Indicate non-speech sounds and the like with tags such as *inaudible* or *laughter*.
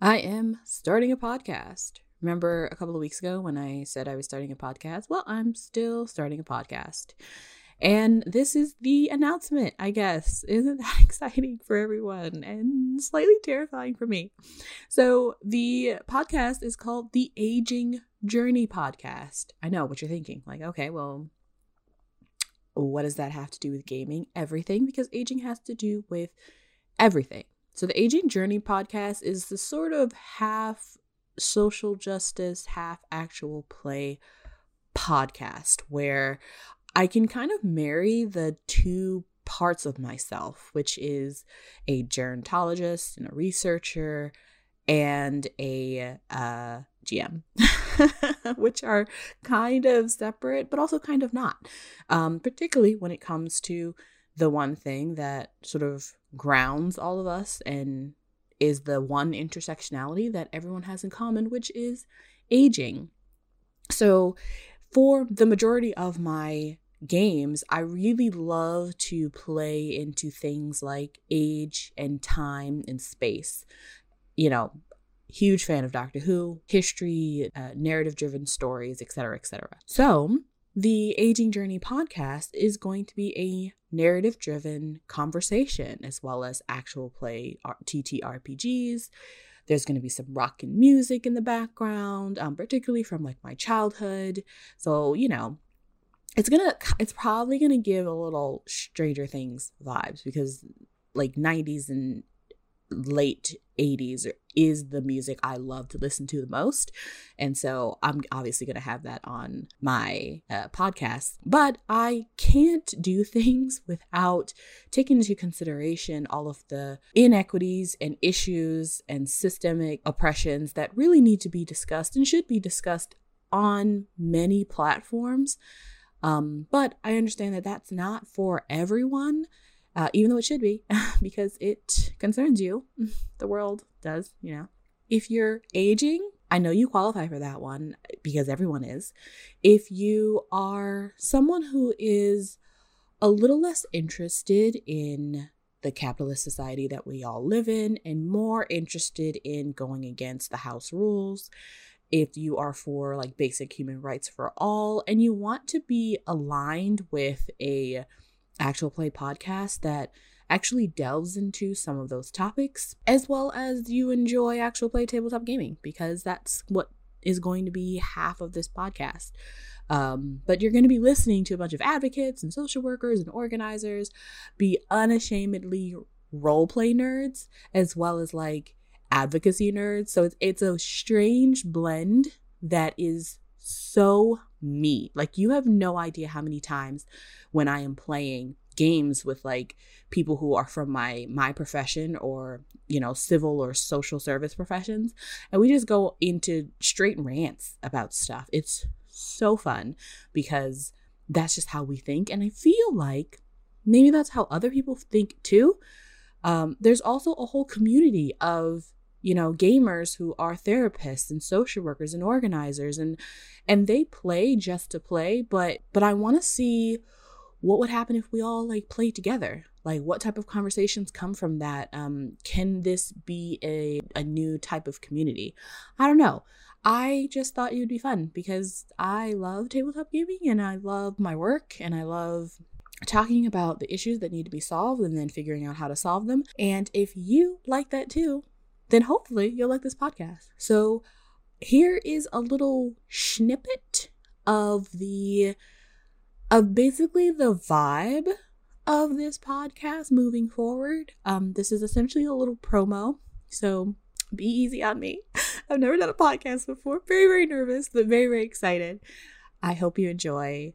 I am starting a podcast. Remember a couple of weeks ago when I said I was starting a podcast? Well, I'm still starting a podcast. And this is the announcement, I guess. *laughs* Isn't that exciting for everyone and slightly terrifying for me? So, the podcast is called the Aging Journey Podcast. I know what you're thinking. Like, okay, well, what does that have to do with gaming? Everything, because aging has to do with everything. So, the Aging Journey podcast is the sort of half social justice, half actual play podcast where I can kind of marry the two parts of myself, which is a gerontologist and a researcher and a uh, GM, *laughs* which are kind of separate, but also kind of not, um, particularly when it comes to the one thing that sort of grounds all of us and is the one intersectionality that everyone has in common, which is aging. So, for the majority of my games, I really love to play into things like age and time and space. You know, huge fan of Doctor Who, history, uh, narrative driven stories, etc., etc. So, the Aging Journey podcast is going to be a narrative driven conversation as well as actual play TTRPGs. There's going to be some rock and music in the background, um, particularly from like my childhood. So, you know, it's gonna it's probably gonna give a little stranger things vibes because like 90s and late 80s is the music I love to listen to the most. And so I'm obviously going to have that on my uh, podcast. But I can't do *laughs* things without taking into consideration all of the inequities and issues and systemic oppressions that really need to be discussed and should be discussed on many platforms um, but I understand that that's not for everyone, uh, even though it should be, *laughs* because it concerns you. *laughs* the world does, you know. If you're aging, I know you qualify for that one because everyone is. If you are someone who is a little less interested in the capitalist society that we all live in and more interested in going against the house rules if you are for like basic human rights for all and you want to be aligned with a actual play podcast that actually delves into some of those topics as well as you enjoy actual play tabletop gaming because that's what is going to be half of this podcast um, but you're going to be listening to a bunch of advocates and social workers and organizers be unashamedly role play nerds as well as like advocacy nerds. So it's it's a strange blend that is so me. Like you have no idea how many times when I am playing games with like people who are from my my profession or you know civil or social service professions and we just go into straight rants about stuff it's so fun because that's just how we think and i feel like maybe that's how other people think too um, there's also a whole community of you know gamers who are therapists and social workers and organizers and and they play just to play but but i want to see what would happen if we all like play together. Like what type of conversations come from that? Um can this be a a new type of community? I don't know. I just thought it would be fun because i love tabletop gaming and i love my work and i love talking about the issues that need to be solved and then figuring out how to solve them. And if you like that too then hopefully you'll like this podcast. So here is a little snippet of the of basically the vibe of this podcast moving forward. Um this is essentially a little promo. So be easy on me. *laughs* I've never done a podcast before. Very very nervous, but very very excited. I hope you enjoy